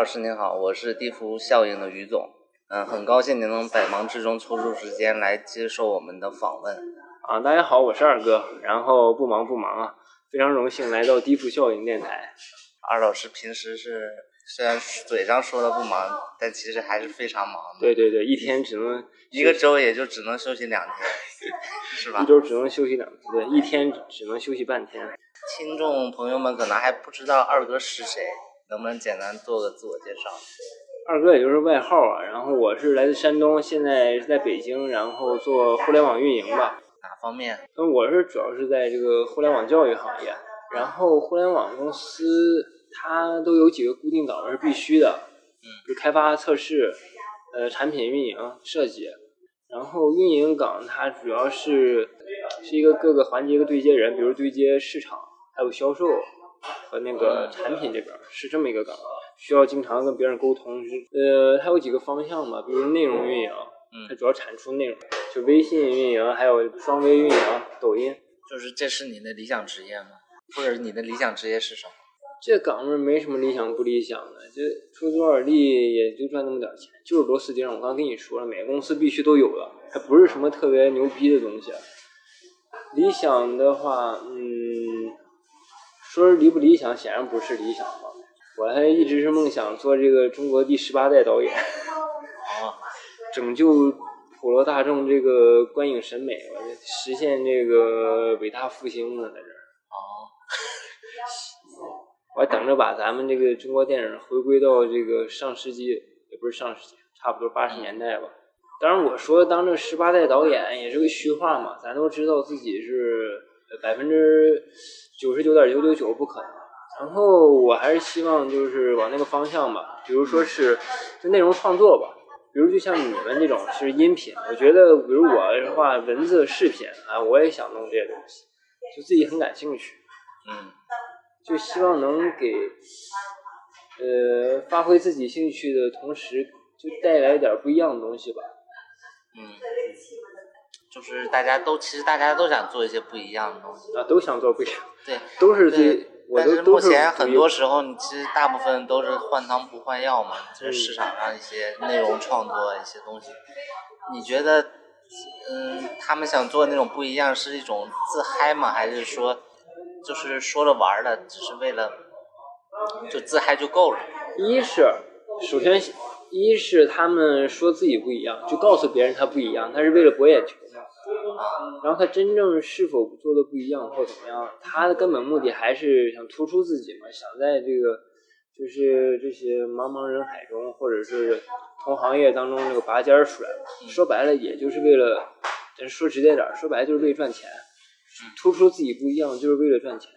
二老师您好，我是地服效应的于总，嗯，很高兴您能百忙之中抽出时间来接受我们的访问。啊，大家好，我是二哥，然后不忙不忙啊，非常荣幸来到地服效应电台。二老师平时是虽然嘴上说的不忙，但其实还是非常忙的。对对对，一天只能一个周也就只能休息两天，是吧一？周只能休息两天，对，一天只能休息半天。听众朋友们可能还不知道二哥是谁，能不能简单做个自我介绍？二哥也就是外号啊，然后我是来自山东，现在是在北京，然后做互联网运营吧。哪方面？那我是主要是在这个互联网教育行业，然后互联网公司它都有几个固定岗位是必须的，嗯，就开发、测试，呃，产品运营、设计，然后运营岗它主要是是一个各个环节一个对接人，比如对接市场，还有销售和那个产品这边是这么一个岗，需要经常跟别人沟通。是呃，它有几个方向嘛，比如内容运营，嗯它主要产出内容，就微信运营，还有双微运营、抖音。就是这是你的理想职业吗？或者你的理想职业是什么？这岗位没什么理想不理想的，就出多少力也就赚那么点钱，就是螺丝钉。我刚跟你说了，每个公司必须都有的，还不是什么特别牛逼的东西。理想的话，嗯，说是理不理想，显然不是理想吧。我还一直是梦想做这个中国第十八代导演，哦，拯救普罗大众这个观影审美，我实现这个伟大复兴呢，在这儿。哦，我还等着把咱们这个中国电影回归到这个上世纪，也不是上世纪，差不多八十年代吧。当然，我说当这十八代导演也是个虚话嘛，咱都知道自己是百分之九十九点九九九不可能。然后我还是希望就是往那个方向吧，比如说是就内容创作吧，比如就像你们这种是音频，我觉得比如我的话文字、视频啊，我也想弄这些东西，就自己很感兴趣。嗯，就希望能给呃发挥自己兴趣的同时，就带来一点不一样的东西吧。嗯，就是大家都其实大家都想做一些不一样的东西。啊，都想做不一样，对，都是对最，我但是目前很多时候，你其实大部分都是换汤不换药嘛，就是市场上一些内容创作一些东西。你觉得，嗯，他们想做那种不一样，是一种自嗨吗？还是说，就是说着玩儿的，只是为了就自嗨就够了？一是首先一是他们说自己不一样，就告诉别人他不一样，他是为了博眼球嘛。然后他真正是否做的不一样或怎么样，他的根本目的还是想突出自己嘛，想在这个就是这些茫茫人海中，或者是同行业当中这个拔尖儿出来。说白了，也就是为了，咱说直接点儿，说白了就是为了赚钱，突出自己不一样，就是为了赚钱，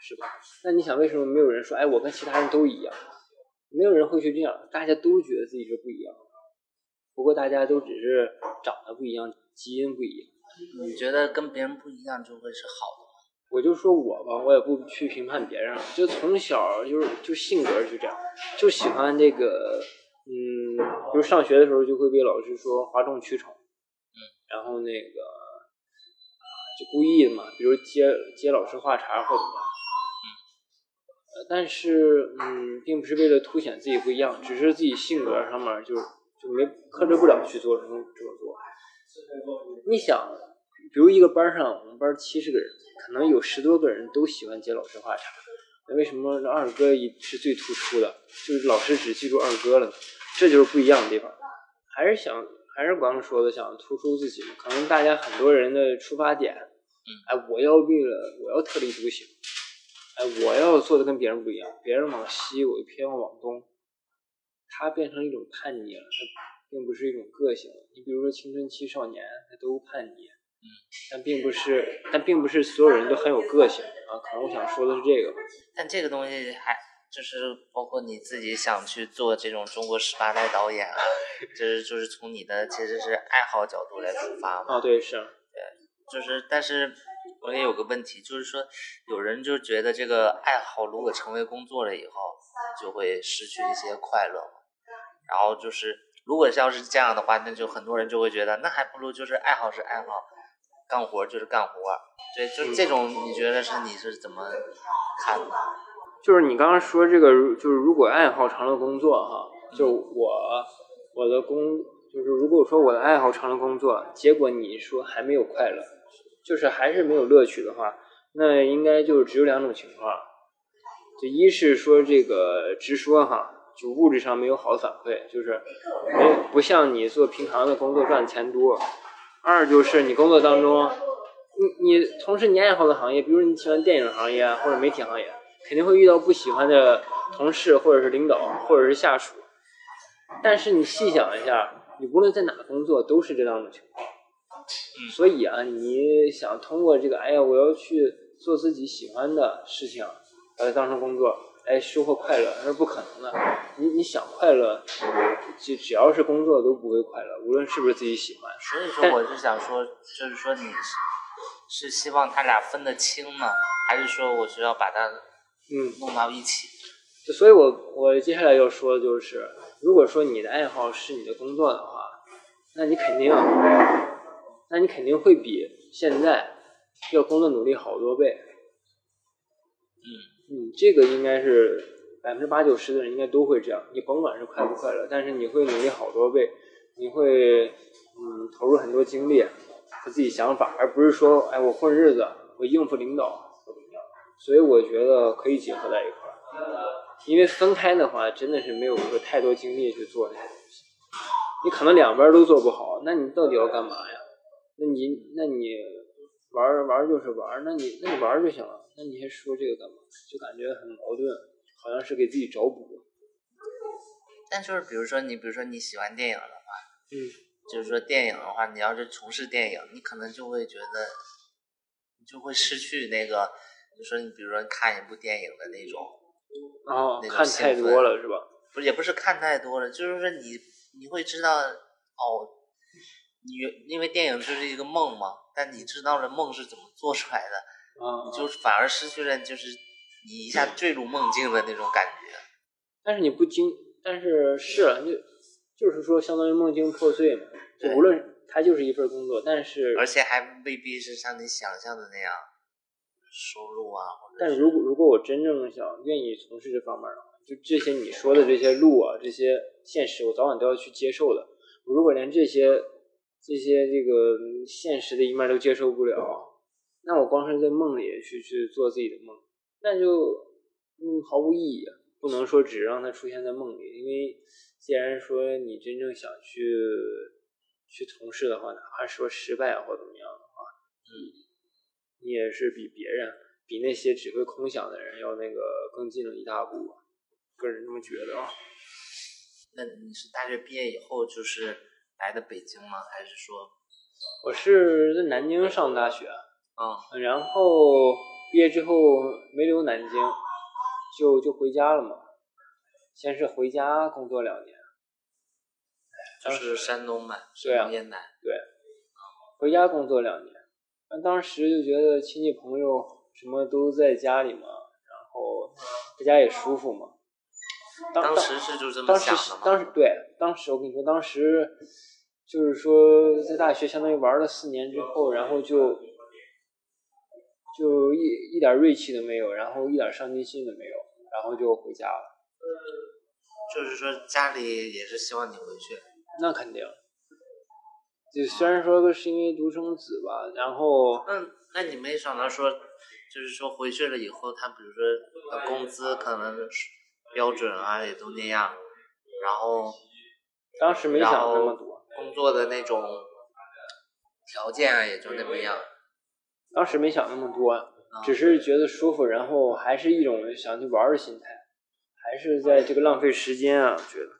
是吧？那你想，为什么没有人说，哎，我跟其他人都一样？没有人会去这样，大家都觉得自己是不一样的，不过大家都只是长得不一样，基因不一样。你觉得跟别人不一样就会是好的吗？我就说我吧，我也不去评判别人，就从小就是就性格就这样，就喜欢这个，嗯，就是上学的时候就会被老师说哗众取宠，嗯，然后那个啊就故意的嘛，比如接接老师话茬或怎么样，呃但是嗯，并不是为了凸显自己不一样，只是自己性格上面就就没克制不了去做这种这么做。你想，比如一个班上，我们班七十个人，可能有十多个人都喜欢接老师话茬，那为什么二哥一是最突出的？就是老师只记住二哥了呢？这就是不一样的地方。还是想，还是刚刚说的，想突出自己。可能大家很多人的出发点，哎，我要为了我要特立独行，哎，我要做的跟别人不一样，别人往西，我就偏要往东，它变成一种叛逆了，它并不是一种个性了。你比如说青春期少年，他都叛逆，嗯，但并不是，但并不是所有人都很有个性啊。可能我想说的是这个吧。但这个东西还就是包括你自己想去做这种中国十八代导演啊，就是就是从你的其实是爱好角度来出发嘛。啊，对，是，对就是，但是我也有个问题，就是说有人就觉得这个爱好如果成为工作了以后，就会失去一些快乐。然后就是，如果要是这样的话，那就很多人就会觉得，那还不如就是爱好是爱好，干活就是干活。对，就这种，你觉得是你是怎么看的？就是你刚刚说这个，就是如果爱好成了工作哈，就我我的工，就是如果说我的爱好成了工作，结果你说还没有快乐，就是还是没有乐趣的话，那应该就只有两种情况，就一是说这个直说哈，就物质上没有好的反馈，就是没不像你做平常的工作赚的钱多；二就是你工作当中，你你从事你爱好的行业，比如你喜欢电影行业或者媒体行业。肯定会遇到不喜欢的同事，或者是领导，或者是下属。但是你细想一下，你无论在哪工作，都是这两种情况。所以啊，你想通过这个，哎呀，我要去做自己喜欢的事情，把它当成工作，哎，收获快乐，那是不可能的。你你想快乐，只只要是工作都不会快乐，无论是不是自己喜欢。所以说，我是想说，就是说，你是是希望他俩分得清呢，还是说我是要把它？嗯，弄到一起，所以我我接下来要说的就是，如果说你的爱好是你的工作的话，那你肯定，那你肯定会比现在要工作努力好多倍。嗯你，这个应该是百分之八九十的人应该都会这样。你甭管是快不快乐，但是你会努力好多倍，你会嗯投入很多精力和自己想法，而不是说哎我混日子，我应付领导。所以我觉得可以结合在一块儿，因为分开的话，真的是没有说太多精力去做这些东西。你可能两边都做不好，那你到底要干嘛呀？那你那你玩玩就是玩，那你那你玩就行了，那你还说这个干嘛？就感觉很矛盾，好像是给自己找补。但就是比如说你，比如说你喜欢电影的话，嗯，就是说电影的话，你要是从事电影，你可能就会觉得，你就会失去那个。就说你比如说看一部电影的那种，哦，看太多了是吧？不是，也不是看太多了，就是说你你会知道哦，你因为电影就是一个梦嘛，但你知道了梦是怎么做出来的，啊，你就反而失去了就是你一下坠入梦境的那种感觉。但是你不经，但是是你就是说相当于梦境破碎嘛，就无论它就是一份工作，但是而且还未必是像你想象的那样。收入啊，但如果如果我真正想愿意从事这方面的话，就这些你说的这些路啊，这些现实，我早晚都要去接受的。我如果连这些这些这个现实的一面都接受不了，那我光是在梦里去去做自己的梦，那就嗯毫无意义。不能说只让它出现在梦里，因为既然说你真正想去去从事的话，哪怕说失败或怎么样的话，嗯。你也是比别人，比那些只会空想的人要那个更进了一大步，个人这么觉得啊。那你是大学毕业以后就是来的北京吗？还是说？我是在南京上大学，嗯，然后毕业之后没留南京，就就回家了嘛。先是回家工作两年，就是山东嘛，对啊，烟台，对，回家工作两年。当时就觉得亲戚朋友什么都在家里嘛，然后在家也舒服嘛。当时是就这么想的当时对，当时我跟你说，当时就是说在大学相当于玩了四年之后，然后就就一一点锐气都没有，然后一点上进心都没有，然后就回家了。就是说家里也是希望你回去。那肯定。就虽然说是因为独生子吧，然后那那你没想到说，就是说回去了以后，他比如说工资可能标准啊也都那样，然后当时没想那么多，工作的那种条件啊也就那么样，当时没想那么多，只是觉得舒服，然后还是一种想去玩的心态，还是在这个浪费时间啊，觉得，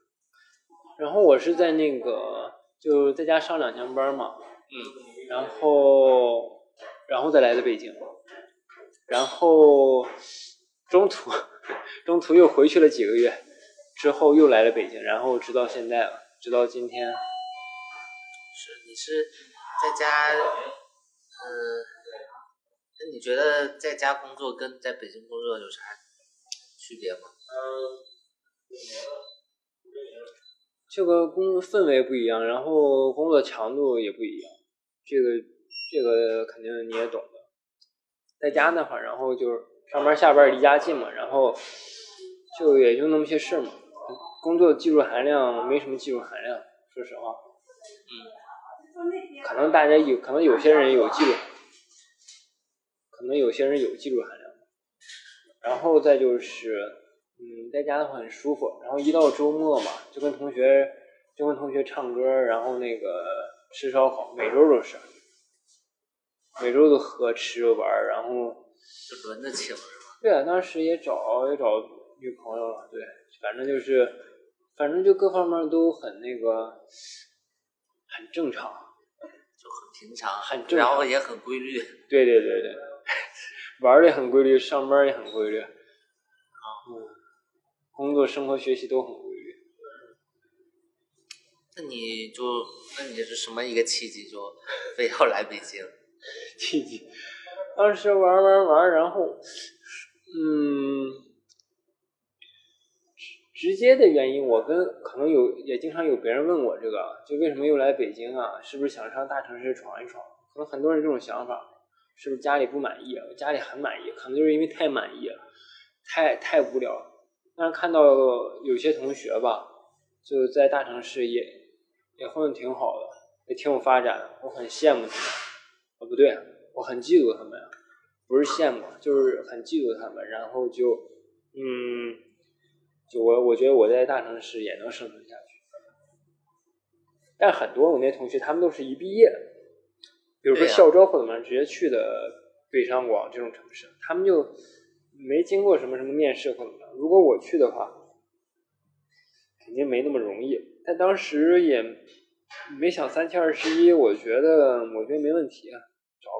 然后我是在那个。就在家上两天班嘛，嗯，然后，然后再来的北京，然后中途中途又回去了几个月，之后又来了北京，然后直到现在了，直到今天。是你是在家，嗯，那你觉得在家工作跟在北京工作有啥区别吗？嗯这个工氛围不一样，然后工作强度也不一样，这个这个肯定你也懂的。在家那会儿，然后就是上班下班离家近嘛，然后就也就那么些事嘛。工作技术含量没什么技术含量，说实话。嗯。可能大家有可能有些人有技术，可能有些人有技术含量。然后再就是，嗯，在家的话很舒服。然后一到周末嘛，就跟同学就跟同学唱歌，然后那个吃烧烤，每周都是，每周都喝吃玩，然后就轮着请是吧？对啊，当时也找也找女朋友了，对，反正就是，反正就各方面都很那个，很正常，就很平常，很正常，然后也很规律。对对对对。玩的也很规律，上班也很规律，啊，嗯，工作、生活、学习都很规律。那你就，那你是什么一个契机就非要来北京？契机，当时玩玩玩，然后，嗯，直接的原因，我跟可能有也经常有别人问我这个，就为什么又来北京啊？是不是想上大城市闯一闯？可能很多人这种想法。是不是家里不满意？我家里很满意，可能就是因为太满意了，太太无聊。但是看到有些同学吧，就在大城市也也混的挺好的，也挺有发展的，我很羡慕他们。哦，不对，我很嫉妒他们，不是羡慕，就是很嫉妒他们。然后就，嗯，就我我觉得我在大城市也能生存下去。但很多我那同学，他们都是一毕业。比如说校招或者什么，直接去的北上广这种城市，他们就没经过什么什么面试或怎么着。如果我去的话，肯定没那么容易。但当时也没想三七二十一，我觉得我觉得没问题，找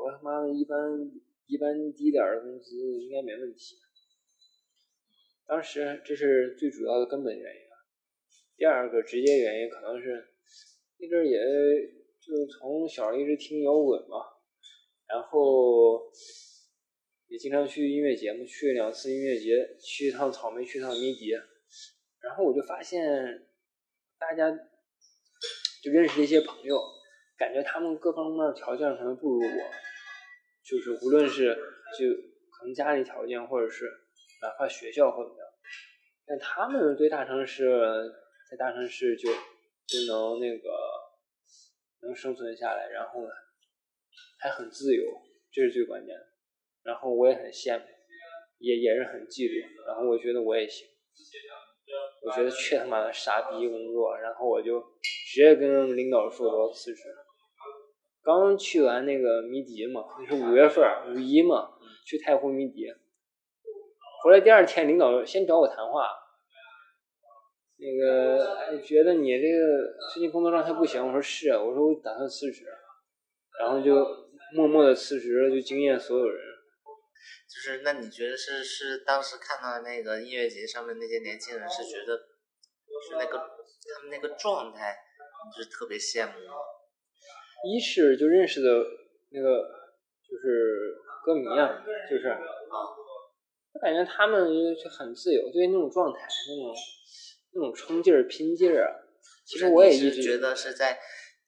个他妈的一般一般低点的工资应该没问题。当时这是最主要的根本原因。第二个直接原因可能是那阵也。就从小一直听摇滚嘛，然后也经常去音乐节嘛，去两次音乐节，去一趟草莓，去一趟迷笛，然后我就发现大家就认识一些朋友，感觉他们各方面条件可能不如我，就是无论是就可能家里条件，或者是哪怕学校或怎么样，但他们对大城市在大城市就就能那个。能生存下来，然后呢，还很自由，这是最关键的。然后我也很羡慕，也也是很嫉妒。然后我觉得我也行，我觉得去他妈的傻逼工作。然后我就直接跟领导说我要辞职。刚去完那个迷笛嘛，那是五月份五一嘛，去太湖迷笛。回来第二天，领导先找我谈话。那个觉得你这个最近工作状态不行，我说是，我说我打算辞职，然后就默默的辞职了，就惊艳所有人。就是那你觉得是是当时看到那个音乐节上面那些年轻人是觉得是那个他们那个状态，你是特别羡慕吗？一是就认识的那个就是歌迷啊，就是啊，我感觉他们就很自由，对那种状态那种。那种冲劲儿、拼劲儿啊！其实我也一直觉得是在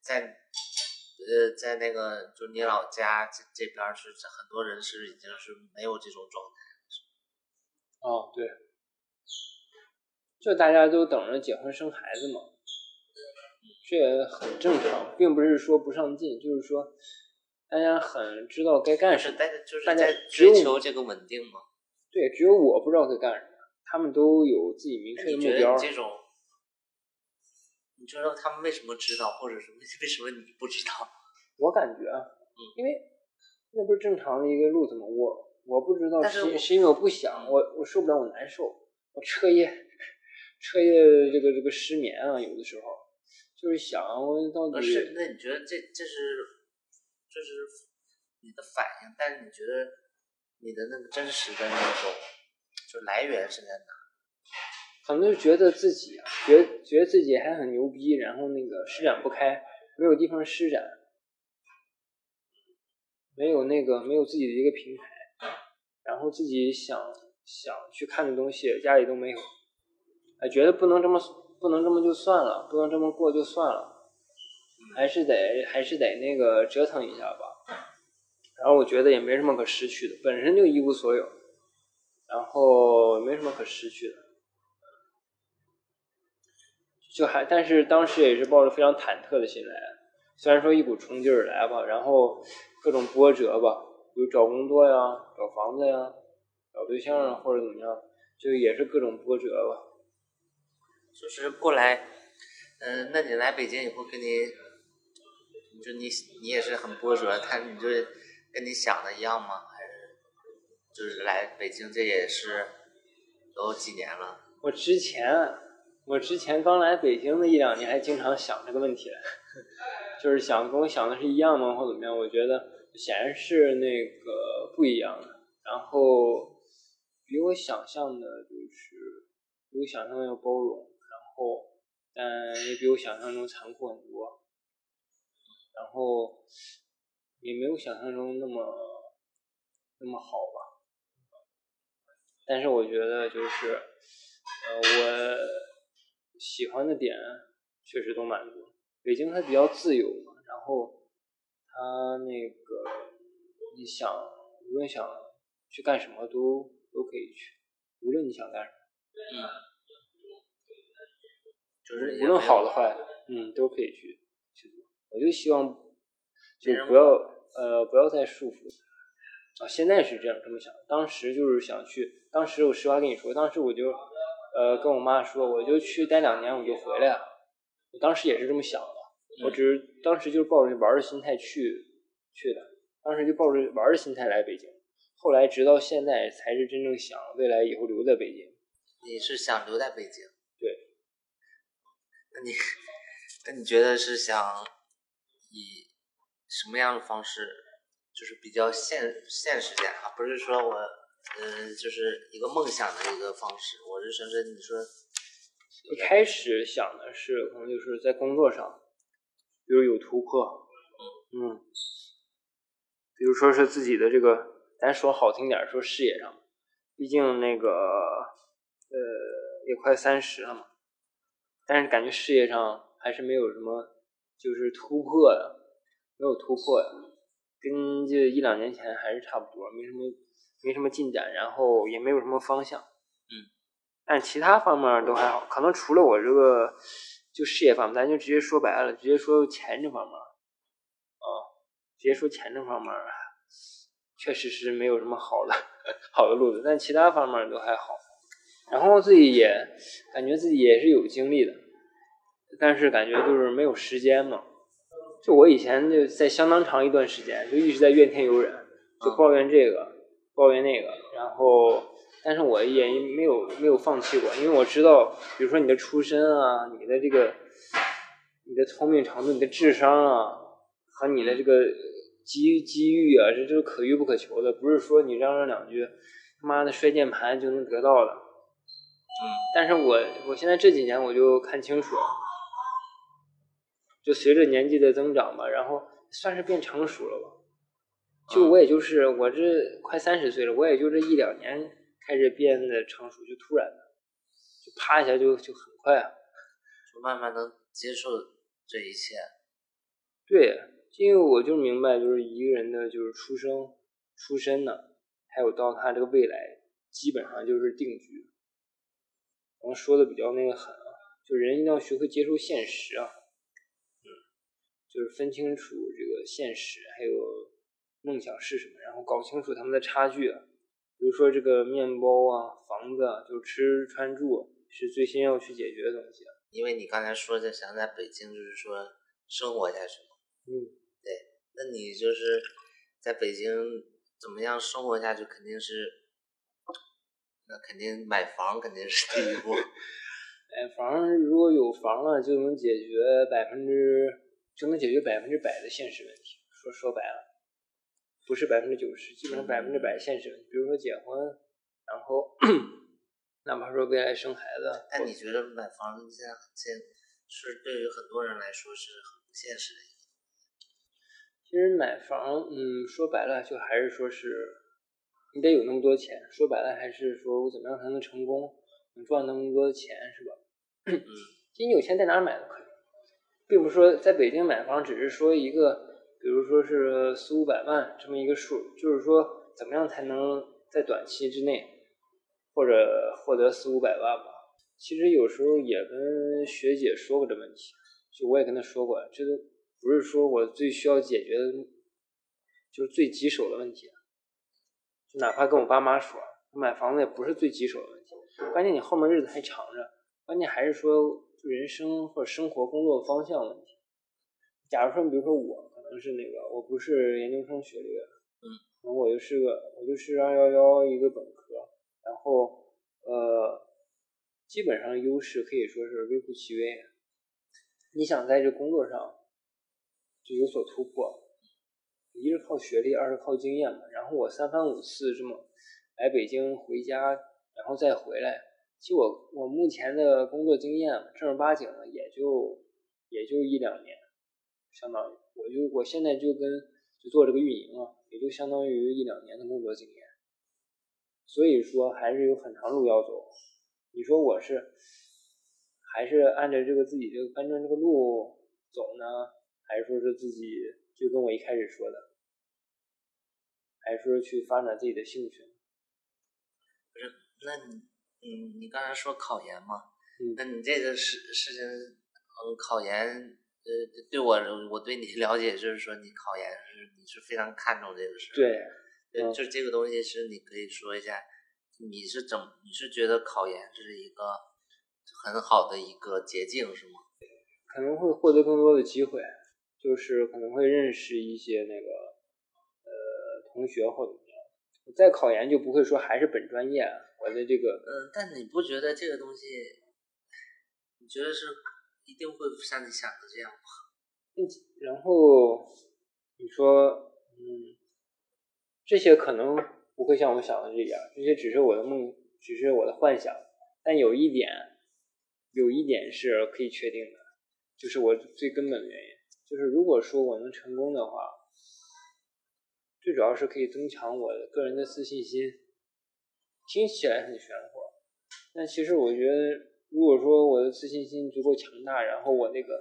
在呃在那个就你老家这这边是很多人是已经是没有这种状态哦，对，就大家都等着结婚生孩子嘛，这也很正常，并不是说不上进，就是说大家很知道该干什么，大家追求这个稳定嘛。对，只有我不知道该干什么。他们都有自己明确的目标。这种，你知道他们为什么知道，或者是为 为什么你不知道？我感觉，嗯，因为那不是正常的一个路子吗？我我不知道是是因为我不想，我我受不了，我难受，我彻夜 彻夜这个这个失眠啊，有的时候就是想我到底。是，那你觉得这这是这是你的反应？但是你觉得你的那个真实的那种？就来源是在哪？可能就觉得自己啊，觉觉得自己还很牛逼，然后那个施展不开，没有地方施展，没有那个没有自己的一个平台，然后自己想想去看的东西家里都没有，哎，觉得不能这么不能这么就算了，不能这么过就算了，还是得还是得那个折腾一下吧。然后我觉得也没什么可失去的，本身就一无所有。然后没什么可失去的，就还但是当时也是抱着非常忐忑的心来，虽然说一股冲劲儿来吧，然后各种波折吧，比如找工作呀、找房子呀、找对象啊或者怎么样，就也是各种波折吧。就是过来，嗯、那你来北京以后跟你，就你你也是很波折，他你就跟你想的一样吗？还是就是来北京这也是有几年了？我之前，我之前刚来北京的一两年，还经常想这个问题来，就是想跟我想的是一样吗，或怎么样？我觉得显然是那个不一样的。然后比我想象的，就是比我想象的要包容，后但也比我想象中残酷很多，然后也没有想象中那么那么好吧。但是我觉得就是，呃，我喜欢的点确实都满足。北京它比较自由嘛，然后它那个你想无论想去干什么都都可以去，无论你想干什么，嗯，就是无论好的坏的，嗯，都可以去去做。我就希望就不要呃不要再束缚啊，现在是这样这么想，当时就是想去，当时我实话跟你说，当时我就呃跟我妈说，我就去待两年我就回来了，我当时也是这么想的，我嗯只是当时就是抱着玩的心态去去的，当时就抱着玩的心态来北京，后来直到现在才是真正想未来以后留在北京。你是想留在北京？对。那你那你觉得是想以什么样的方式，就是比较现现实点啊？不是说我嗯、就是一个梦想的一个方式，我是说是你说一开始想的是，可能就是在工作上，比如有突破，嗯，比如说是自己的这个，咱说好听点，说事业上，毕竟那个，呃，也快三十了嘛，但是感觉事业上还是没有什么，就是突破的，没有突破的，跟这一两年前还是差不多，没什么，没什么进展，然后也没有什么方向。嗯但其他方面都还好，可能除了我这个就事业方面，咱就直接说白了，直接说钱这方面，啊，直接说钱这方面，确实是没有什么好的 好的路子，但其他方面都还好。然后自己也感觉自己也是有精力的，但是感觉就是没有时间嘛。就我以前就在相当长一段时间就一直在怨天尤人，就抱怨这个，抱怨那个，然后。但是我也没有没有放弃过，因为我知道，比如说你的出身啊，你的这个，你的聪明程度，你的智商啊，和你的这个机机遇啊，这都是可遇不可求的，不是说你嚷嚷两句，他妈的摔键盘就能得到的。嗯，但是我我现在这几年我就看清楚了，就随着年纪的增长吧，然后算是变成熟了吧。就我也就是我这快三十岁了，我也就这一两年。开始变得成熟，就突然的，就啪一下就就很快啊，就慢慢能接受这一切。对，因为我就明白，就是一个人的就是出生、出身呢，还有到他这个未来，基本上就是定局。可能说的比较那个狠啊，就人一定要学会接受现实啊，嗯，就是分清楚这个现实还有梦想是什么，然后搞清楚他们的差距啊。比如说这个面包啊、房子啊，就吃穿住是最先要去解决的东西。啊因为你刚才说的想在北京，就是说生活下去嘛。嗯，对。那你就是在北京怎么样生活下去，肯定是，那肯定买房肯定是第一步。买房如果有房了，就能解决百分之，就能解决百分之百的现实问题。说说白了。不是百分之九十，基本上百分之百现实问题。比如说结婚，然后哪怕说未来生孩子。但你觉得买房现在现是对于很多人来说是很不现实的一个？其实买房，嗯，说白了就还是说是你得有那么多钱。说白了还是说我怎么样才能成功，能赚那么多钱，是吧？嗯。其实你有钱在哪儿买都可以，并不是说在北京买房只是说一个。比如说是四五百万这么一个数，就是说怎么样才能在短期之内或者获得四五百万吧。其实有时候也跟学姐说过这问题，就我也跟她说过，这都不是说我最需要解决的，就是最棘手的问题。就哪怕跟我爸妈说，买房子也不是最棘手的问题，关键你后面日子还长着，关键还是说人生或者生活工作方向问题。假如说，比如说我可能是那个，我不是研究生学历，嗯，可能我就是个，我就是二幺幺一个本科，然后呃。基本上优势可以说是微乎其微。你想在这工作上就有所突破，一是靠学历，二是靠经验嘛。然后我三番五次这么来北京回家，然后再回来，其实我我目前的工作经验正儿八经的也就也就一两年，相当于我就我现在就跟就做这个运营啊，也就相当于一两年的工作经验。所以说还是有很长路要走。你说我是还是按照这个自己这个搬砖这个路走呢，还是说是自己就跟我一开始说的，还是说去发展自己的兴趣？不是，那你，嗯，你刚才说考研嘛？嗯，那你这个事事情，嗯，考研，呃，对我我对你了解就是说你考研是你是非常看重这个事。对，对，就这个东西是你可以说一下。你是怎？你是觉得考研是一个很好的一个捷径，是吗？可能会获得更多的机会，就是可能会认识一些那个呃同学或怎么样。我再考研就不会说还是本专业，我的这个嗯，但你不觉得这个东西？你觉得是一定会像你想的这样吗？然后你说嗯，这些可能。不会像我想的这样，这些只是我的梦，只是我的幻想。但有一点，有一点是可以确定的，就是我最根本的原因，就是如果说我能成功的话，最主要是可以增强我个人的自信心。听起来很玄乎，但其实我觉得，如果说我的自信心足够强大，然后我那个，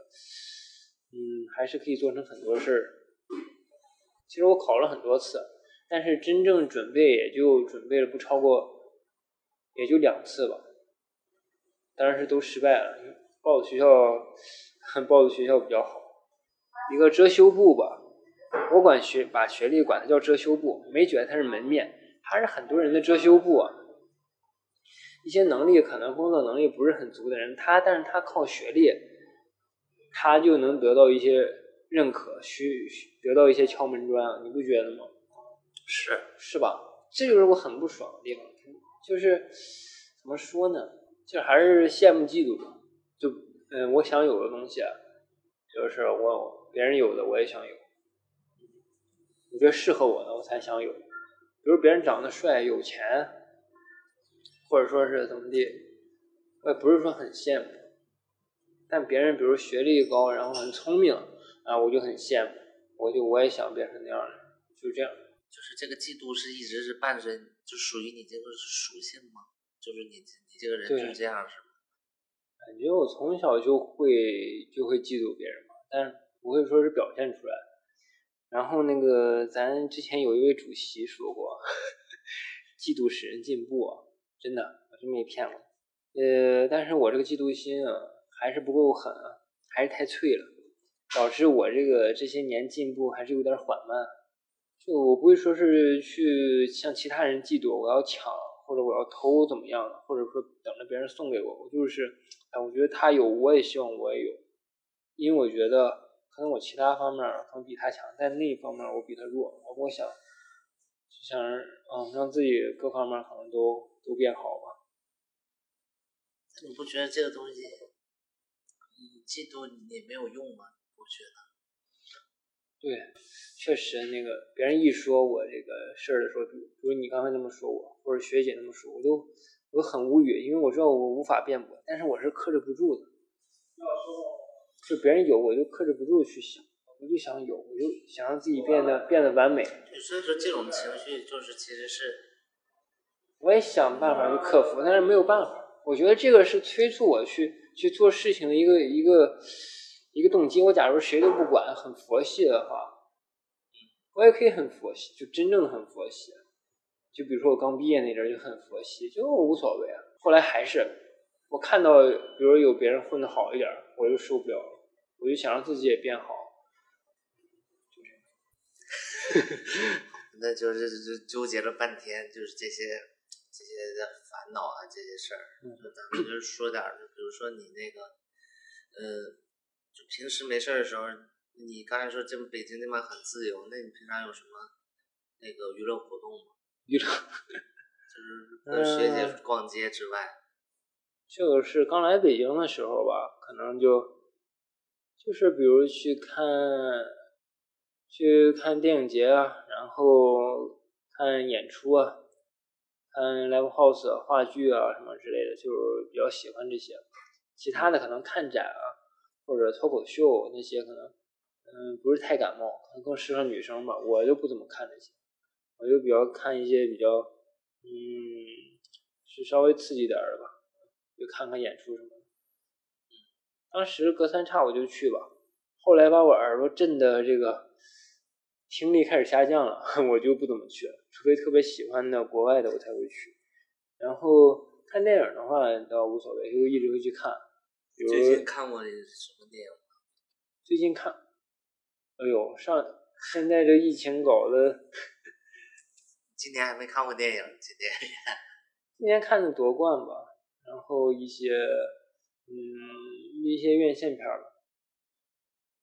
嗯，还是可以做成很多事儿。其实我考了很多次。但是真正准备也就准备了不超过，也就两次吧，当然是都失败了。报的学校，报的学校比较好，一个遮羞布吧，我管学把学历管它叫遮羞布，没觉得它是门面，它是很多人的遮羞布。一些能力可能工作能力不是很足的人，他但是他靠学历，他就能得到一些认可，需得到一些敲门砖，你不觉得吗？是是吧？这就是我很不爽的地方，就是怎么说呢？就还是羡慕嫉妒吧。就嗯，我想有的东西，就是我别人有的我也想有。我觉得适合我的我才想有。比如别人长得帅、有钱，或者说是怎么地，我也不是说很羡慕。但别人比如学历高，然后很聪明，啊，我就很羡慕，我就我也想变成那样的，就这样。就是这个嫉妒是一直是伴随，就属于你这个属性吗？就是你你这个人就是这样是吗？感觉我从小就会就会嫉妒别人嘛，但不会说是表现出来。然后那个咱之前有一位主席说过，嫉妒使人进步，真的，我真没骗过。呃，但是我这个嫉妒心啊，还是不够狠，啊，还是太脆了，导致我这个这些年进步还是有点缓慢。就我不会说是去向其他人嫉妒，我要抢或者我要偷怎么样，或者说等着别人送给我，我就是，哎，我觉得他有，我也希望我也有，因为我觉得可能我其他方面可能比他强，但那一方面我比他弱，我想想嗯让自己各方面可能都都变好吧。你不觉得这个东西，你嫉妒也没有用吗？我觉得。对，确实那个别人一说我这个事儿的时候，比如你刚才那么说我，或者学姐那么说，我都我很无语，因为我知道我无法辩驳，但是我是克制不住的。就别人有，我就克制不住去想，我就想有，我就想让自己变得变得完美。所以说这种情绪就是其实是，我也想办法去克服，但是没有办法。我觉得这个是催促我去去做事情的一个一个。一个动机，我假如谁都不管，很佛系的话，我也可以很佛系，就真正的很佛系。就比如说我刚毕业那阵儿就很佛系，就无所谓啊。后来还是我看到，比如有别人混得好一点儿，我就受不了了，我就想让自己也变好。那就是就纠结了半天，就是这些这些的烦恼啊，这些事儿。嗯就咱们就说点儿，就比如说你那个，呃，就平时没事儿的时候，你刚才说这北京那边很自由，那你平常有什么那个娱乐活动吗？娱乐就是跟 学姐逛街之外，就是刚来北京的时候吧，可能就就是比如去看去看电影节啊，然后看演出啊，看 live house 啊话剧啊什么之类的，就是比较喜欢这些。其他的可能看展啊，或者脱口秀那些可能，嗯，不是太感冒，可能更适合女生吧。我就不怎么看那些，我就比较看一些比较，嗯，是稍微刺激点的吧。就看看演出什么。当时隔三差五就去吧，后来把我耳朵震的这个听力开始下降了，我就不怎么去了，除非特别喜欢的国外的我才会去。然后看电影的话倒无所谓，就一直会去看。比如最近看过什么电影？最近看，哎呦，上现在这疫情搞的，今年还没看过电影，今年今年看的夺冠吧，然后一些嗯一些院线片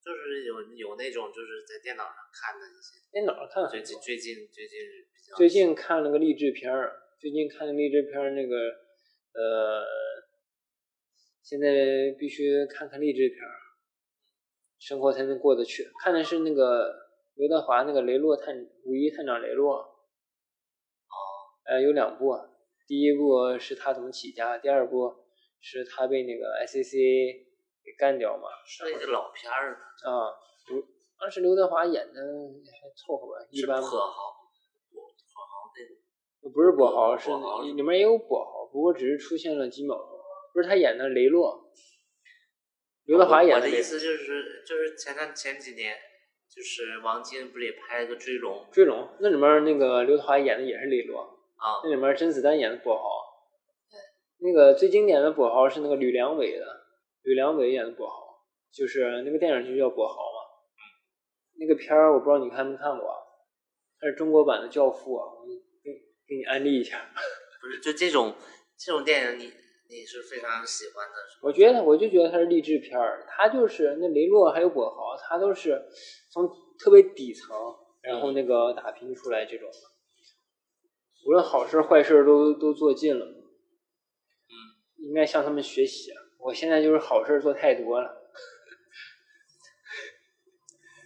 就是有有那种就是在电脑上看的一些。电脑上看最。近最近最近比较最近看了个励志片儿，最近看的励志片儿那个呃，现在必须看看励志片儿，生活才能过得去。看的是那个刘德华那个雷洛探五一探长雷洛，哦，呃，有两部，第一部是他怎么起家，第二部是他被那个 SCCA 给干掉嘛，是一个老片儿，啊，刘当时刘德华演的还凑合吧，一般吧。跛豪，跛豪那。不是跛豪，是里面也有跛豪，不过只是出现了几秒钟。不是他演的雷洛，刘德华演的意思就是就是前段前几年，就是王晶不是也拍了个《追龙》追龙，那里面那个刘德华演的也是雷洛，啊那？里面甄子丹演的跛豪。那个最经典的跛豪是那个吕良伟的，吕良伟演的跛豪，就是那个电影就叫跛豪嘛。那个片儿我不知道你看没看过啊，它是中国版的《教父》啊，我给给你安利一下。不是，就这种这种电影你，你是非常喜欢的，我觉得，我就觉得它是励志片儿，它就是那雷洛还有跛豪，他都是从特别底层，然后那个打拼出来这种的，无论好事坏事都都做尽了，嗯，应该向他们学习啊。我现在就是好事做太多了，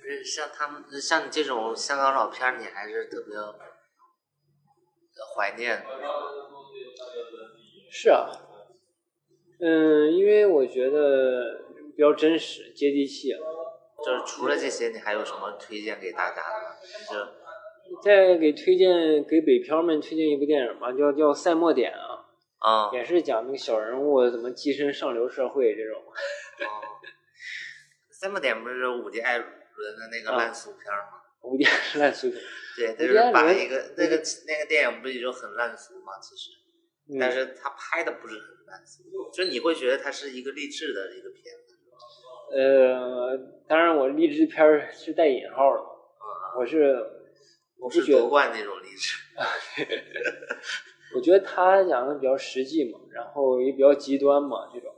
不是像他们像你这种香港老片儿，你还是特别怀念。是啊，嗯，因为我觉得比较真实、接地气啊。就是除了这些，你还有什么推荐给大家的吗？就是再给推荐给北漂们推荐一部电影吧，叫叫《赛末点》啊。啊，也是讲那个小人物怎么跻身上流社会这种。哦，三部点不是伍迪·艾伦的那个啊烂俗片儿吗？无敌烂俗片，对，他就是把一个那个那个电影不也就很烂俗吗，其实，嗯但是他拍的不是很烂俗，就你会觉得他是一个励志的一个片子。呃，当然我励志片儿是带引号的，啊，我是我不是不觉得，夺冠那种励志。我觉得他讲的比较实际嘛，然后也比较极端嘛，这种，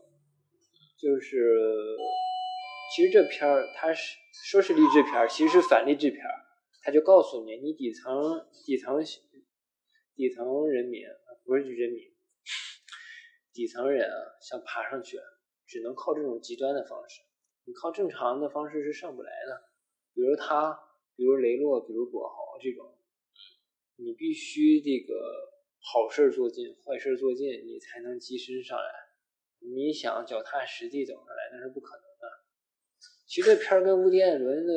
就是其实这片儿它是说是励志片儿，其实是反励志片儿，他就告诉你，你底层底层底层人民不是人民，底层人啊，想爬上去，只能靠这种极端的方式，你靠正常的方式是上不来的。比如他，比如雷洛，比如跛豪这种，你必须这个好事儿做尽，坏事儿做尽，你才能跻身上来。你想脚踏实地走上来，那是不可能的。其实这片儿跟乌迪艾伦的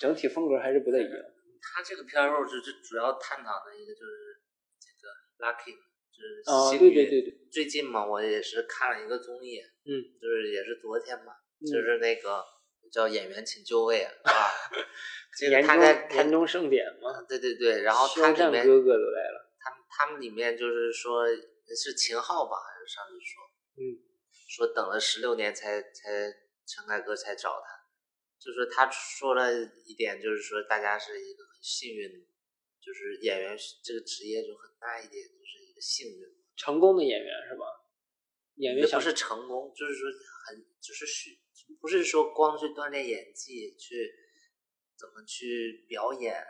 整体风格还是不太一样。他这个片儿就是主要探讨的一个就是这个 lucky，就是啊，对对对对，最近嘛，我也是看了一个综艺，嗯，就是也是昨天嘛，嗯就是那个叫演员请就位啊，这个他在年终盛典吗，对对对，然后肖它里面哥哥都来了，他们他们里面就是说是秦昊吧，还是上次说，嗯，说等了十六年才才陈凯歌才找他，就是他说了一点，就是说大家是一个很幸运，就是演员这个职业就很大一点，就是一个幸运。成功的演员是吧？演员不是成功，就是说很就是需不是说光去锻炼演技，去怎么去表演，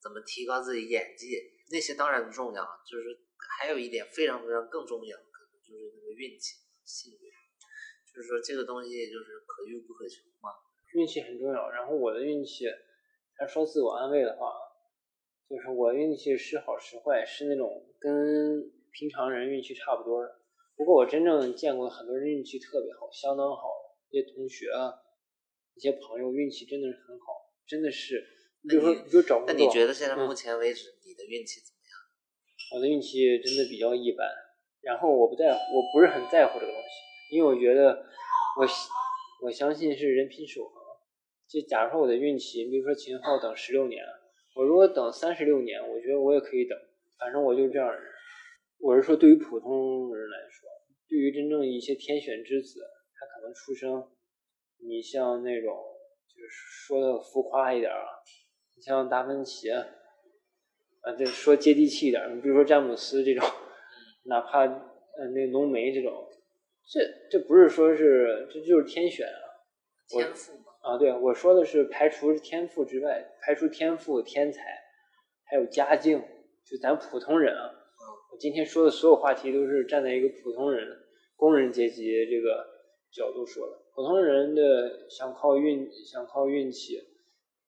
怎么提高自己演技，那些当然重要，就是还有一点非常非常更重要，可能就是那个运气、幸运，就是说这个东西就是可遇不可求嘛。运气很重要。然后我的运气，他说自我安慰的话，就是我运气是好是坏，是那种跟平常人运气差不多的。不过我真正见过很多人运气特别好，相当好一些同学啊，一些朋友运气真的是很好，真的是。你比如说，那你比如找工作，那你觉得现在嗯目前为止你的运气怎么样？我的运气真的比较一般，然后我不在乎，我不是很在乎这个东西，因为我觉得我我相信是人品守恒。就假如说我的运气，比如说秦昊等十六年，我如果等三十六年，我觉得我也可以等，反正我就这样的人。我是说，对于普通人来说，对于真正一些天选之子，出生，你像那种就是说的浮夸一点啊，你像达芬奇。啊，这说接地气一点，你比如说詹姆斯这种，哪怕呃那浓眉这种，这这不是说是这就是天选啊我天赋嘛，啊！对，我说的是排除天赋之外，排除天赋、天才，还有家境，就咱普通人啊。我今天说的所有话题都是站在一个普通人、工人阶级这个角度说的。普通人的想靠运想靠运气，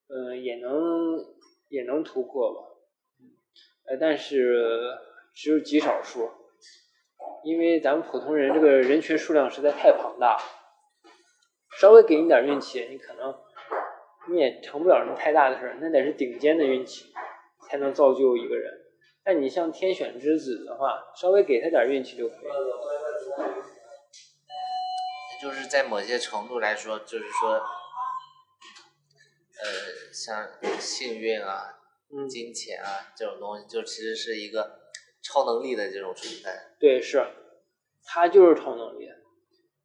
嗯、也能也能突破吧。呃，但是只有极少数，因为咱们普通人这个人群数量实在太庞大，稍微给你点运气，你可能你也成不了什么太大的事儿，那得是顶尖的运气才能造就一个人。但你像天选之子的话，稍微给他点运气就可以了。就是在某些程度来说，就是说，呃，像幸运啊、嗯，金钱啊这种东西，就其实是一个超能力的这种存在。对，是，他就是超能力，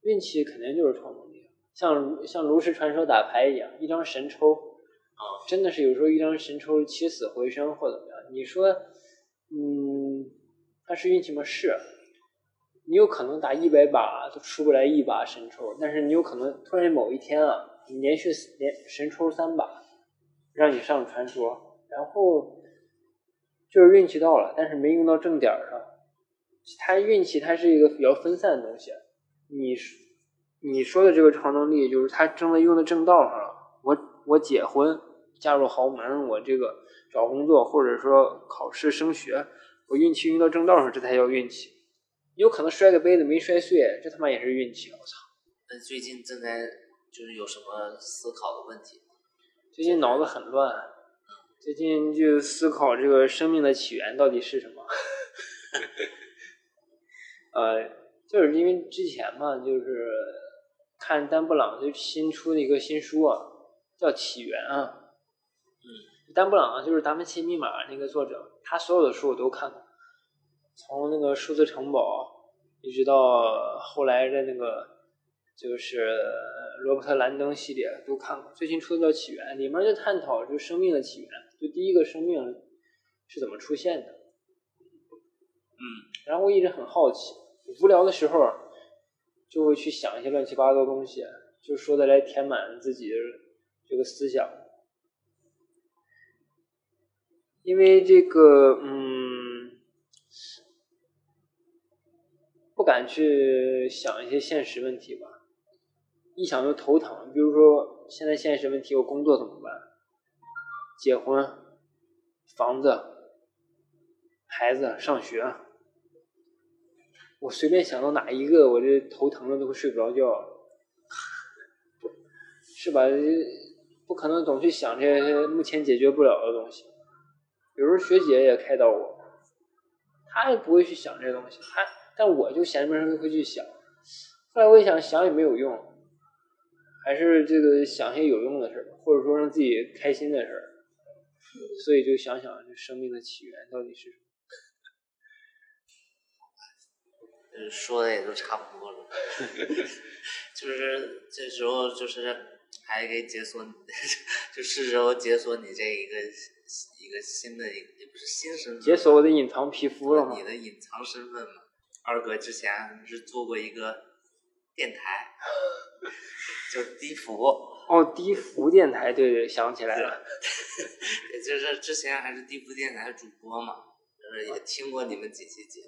运气肯定就是超能力。像像炉石传说打牌一样，一张神抽，啊，真的是有时候一张神抽起死回生或怎么样。你说，嗯，它是运气吗？是。你有可能打一百把都出不来一把神抽，但是你有可能突然某一天啊，你连续连神抽三把，让你上传说，然后就是运气到了，但是没用到正点上。它运气它是一个比较分散的东西，你你说的这个超能力就是它真的用在正道上了。我我结婚，嫁入豪门，我这个找工作或者说考试升学，我运气用到正道上，这才叫运气。有可能摔个杯子没摔碎，这他妈也是运气。我操！那最近正在就是有什么思考的问题？最近脑子很乱，最近就思考这个生命的起源到底是什么。呃，就是因为之前嘛，就是看丹布朗就新出的一个新书啊，叫《起源》啊。嗯，丹布朗就是《达芬奇密码》那个作者，他所有的书我都看过，从那个数字城堡，一直到后来的那个就是罗伯特兰登系列都看过。最新出的叫《起源》，里面就探讨就生命的起源，就第一个生命是怎么出现的。嗯，然后我一直很好奇，无聊的时候就会去想一些乱七八糟的东西，就说的来填满自己这个思想。因为这个，嗯，敢去想一些现实问题吧，一想就头疼。比如说，现在现实问题，我工作怎么办？结婚、房子、孩子上学。我随便想到哪一个，我这头疼的都会睡不着觉，是吧？不可能总去想这些目前解决不了的东西。有时候学姐也开导我，她也不会去想这些东西，她但我就闲着没事会去想。后来我一想，想也没有用，还是这个想些有用的事儿，或者说让自己开心的事儿。所以就想想这生命的起源到底是什么。说的也都差不多了，就是这时候就是还可以解锁，就是时候解锁你这一个一个新的也不是新身份，解锁我的隐藏皮肤了吗？你的隐藏身份嘛。二哥之前是做过一个电台，就低福。哦，低福电台，对对，想起来了。就是之前还是低福电台主播嘛，就是也听过你们几期节目。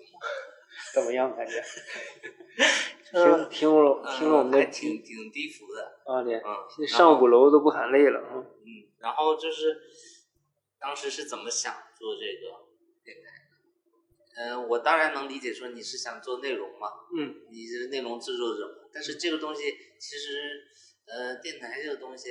怎么样？感觉？听听了听了我们的，挺挺低福的。啊对，嗯，上五楼都不喊累了。嗯，然后就是当时是怎么想做这个电台的？嗯，我当然能理解说你是想做内容嘛。嗯。你是内容制作者嘛？但是这个东西其实，呃，电台这个东西，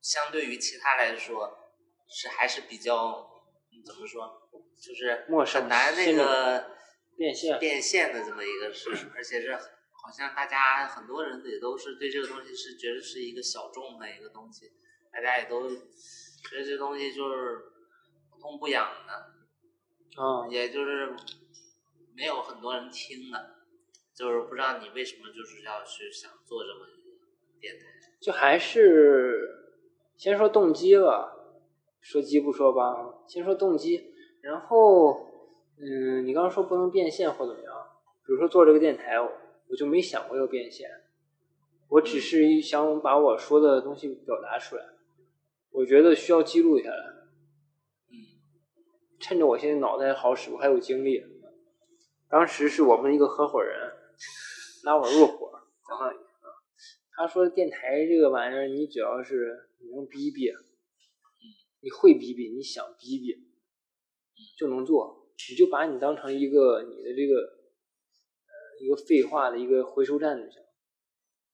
相对于其他来说，是还是比较怎么说？就是很难那个。变现变现的这么一个事，而且是好像大家很多人也都是对这个东西是觉得是一个小众的一个东西，大家也都觉得这东西就是不痛不痒的，啊，也就是没有很多人听的，就是不知道你为什么就是要去想做这么一个电台，就还是先说动机吧，说鸡不说吧，先说动机，然后。嗯，你刚刚说不能变现或怎么样？比如说做这个电台，我就没想过要变现，我只是想把我说的东西表达出来，我觉得需要记录下来。嗯，趁着我现在脑袋好使，我还有精力。当时是我们一个合伙人拉我入伙，他说电台这个玩意儿，你只要是你能逼逼，你会逼逼，你想逼逼，就能做。你就把你当成一个你的这个呃一个废话的一个回收站就行，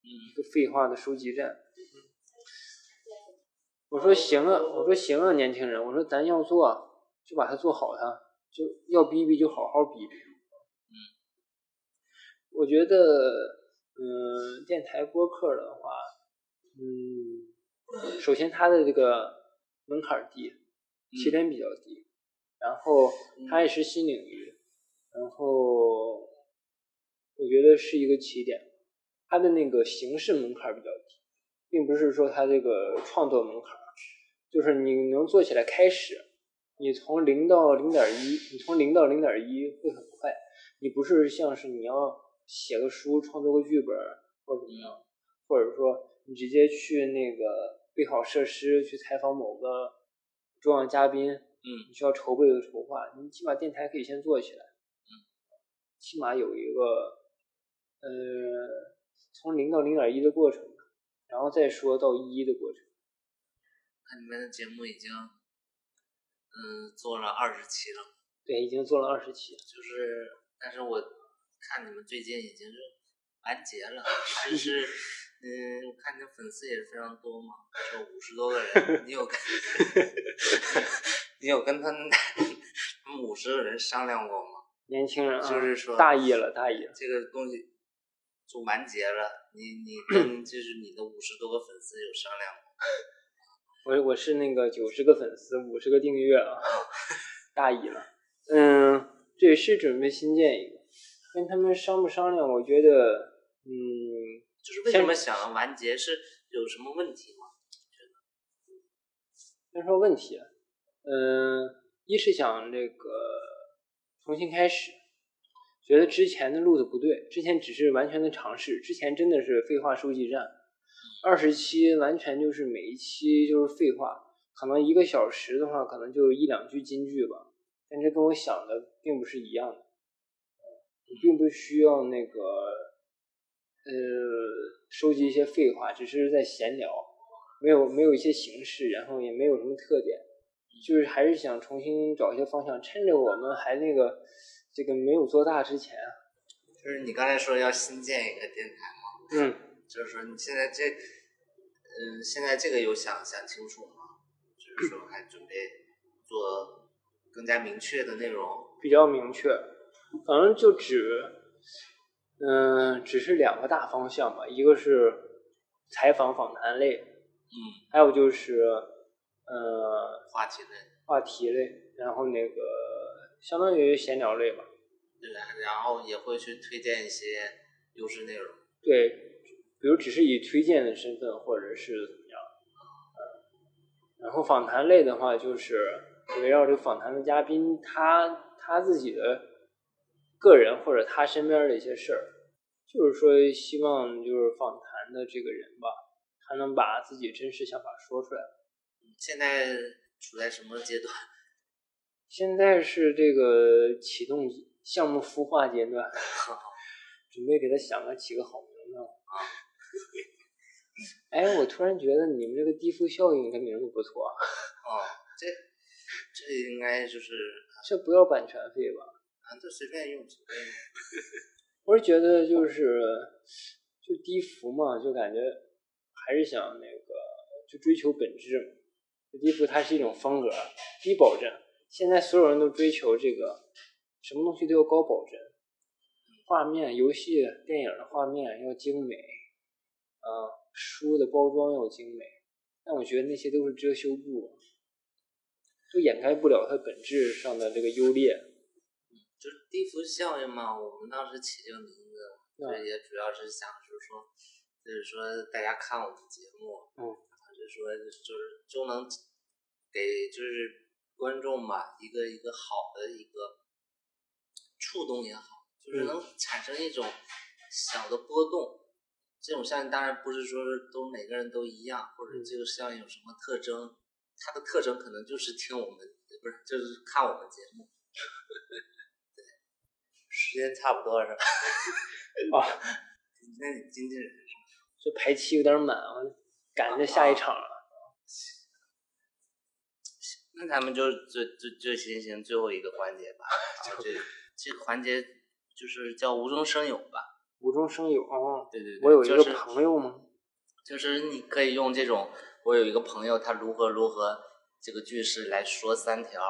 一个废话的收集站。我说行啊，我说行啊，年轻人，我说咱要做就把它做好，它就要逼逼就好好逼逼。嗯，我觉得嗯电台播客的话，嗯，首先它的这个门槛低，起点比较低。然后它也是新领域，然后我觉得是一个起点，它的那个形式门槛比较低，并不是说它这个创作门槛，就是你能做起来开始，你从零到零点一，你从零到零点一会很快，你不是像是你要写个书、创作个剧本或者怎么样，或者说你直接去那个备好设施去采访某个重要嘉宾。嗯，你需要筹备的筹划，你起码电台可以先做起来，嗯，起码有一个，呃，从零到零点一的过程，然后再说到一的过程。那你们的节目已经，嗯，做了二十期了。对，已经做了二十期。就是，但是我看你们最近已经是完结了，还是，嗯，我看你的粉丝也是非常多嘛，有五十多个人，你有跟？你有跟他们他们五十个人商量过吗？年轻人就是说大意了，大意了。这个东西就完结了，你你跟 就是你的五十多个粉丝有商量过？我我是那个九十个粉丝，五十个订阅啊，大意了。嗯，对，是准备新建一个，跟他们商不商量？我觉得，嗯，就是为什么想完结是有什么问题吗？先说问题。嗯，一是想这个重新开始，觉得之前的路子不对，之前只是完全的尝试，之前真的是废话收集站，二十期完全就是每一期就是废话，可能一个小时的话，可能就一两句金句吧，但这跟我想的并不是一样的，你并不需要那个呃收集一些废话，只是在闲聊，没有没有一些形式，然后也没有什么特点。就是还是想重新找一些方向，趁着我们还那个这个没有做大之前，就是你刚才说要新建一个电台嘛，嗯，就是说你现在这，嗯，现在这个有想想清楚吗？就是说还准备做更加明确的内容？比较明确，反正就只，嗯，只是两个大方向吧，一个是采访访谈类，嗯，还有就是呃话题类，话题类，然后那个相当于闲聊类吧。对，然后也会去推荐一些优质内容。对，比如只是以推荐的身份，或者是怎么样。然后访谈类的话，就是围绕这个访谈的嘉宾，他他自己的个人或者他身边的一些事儿，就是说希望就是访谈的这个人吧，他能把自己真实想法说出来。现在处在什么阶段？现在是这个启动项目孵化阶段，准备给他想个起个好名字啊。哎，我突然觉得你们这个低氟效应这名字不错。哦，这这应该就是这不要版权费吧？啊，这随便用，随便用。我是觉得就是就低氟嘛，就感觉还是想那个就追求本质嘛。低氟它是一种风格，低保真。现在所有人都追求这个，什么东西都要高保真，画面、游戏、电影的画面要精美，啊，书的包装要精美。但我觉得那些都是遮羞布，都掩盖不了它本质上的这个优劣。嗯就是低幅效应嘛，我们当时起这个名字，这也主要是想就是说，就是说大家看我们节目，嗯，就是说就是就能给就是观众吧一个一个好的一个触动也好，就是能产生一种小的波动。这种效应当然不是说是都每个人都一样，或者这个效应有什么特征，它的特征可能就是听我们不是就是看我们节目。对时间差不多是吧？啊，那你经纪人是吧？这排期有点满啊，赶着下一场了。那咱们就就就就进行最后一个环节吧。这这个环节就是叫无中生有吧？无中生有哦。对对对。我有一个朋友吗？就是你可以用这种，我有一个朋友，他如何如何这个句式来说三条，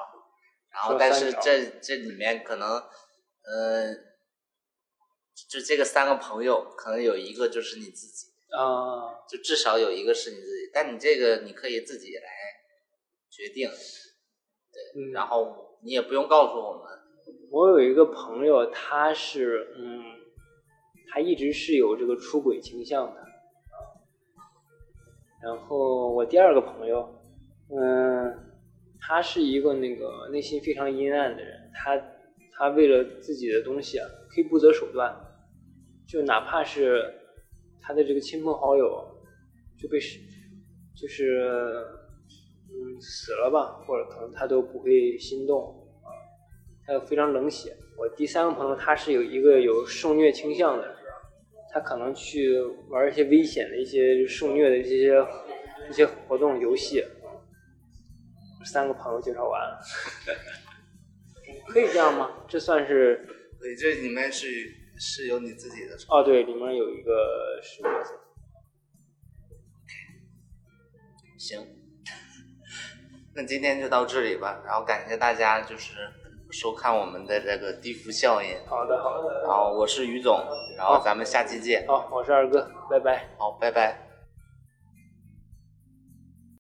然后但是这这里面可能。嗯，就这个三个朋友，可能有一个就是你自己啊，就至少有一个是你自己，但你这个你可以自己来决定，对，然后你也不用告诉我们。我有一个朋友，他是嗯，他一直是有这个出轨倾向的，然后我第二个朋友，嗯，他是一个那个内心非常阴暗的人，他。他为了自己的东西啊，可以不择手段，就哪怕是他的这个亲朋好友就被是就是嗯死了吧，或者可能他都不会心动啊，他非常冷血。我第三个朋友他是有一个有受虐倾向的人，他可能去玩一些危险的一些受虐的这些一些活动游戏。三个朋友介绍完了。可以这样吗？这算是？对，这里面是是有你自己的。哦，对，里面有一个是角色。行，那今天就到这里吧。然后感谢大家就是收看我们的这个低幅效应。好的，好的。然后我是于总，然后咱们下期见。好，我是二哥，拜拜。好，拜拜。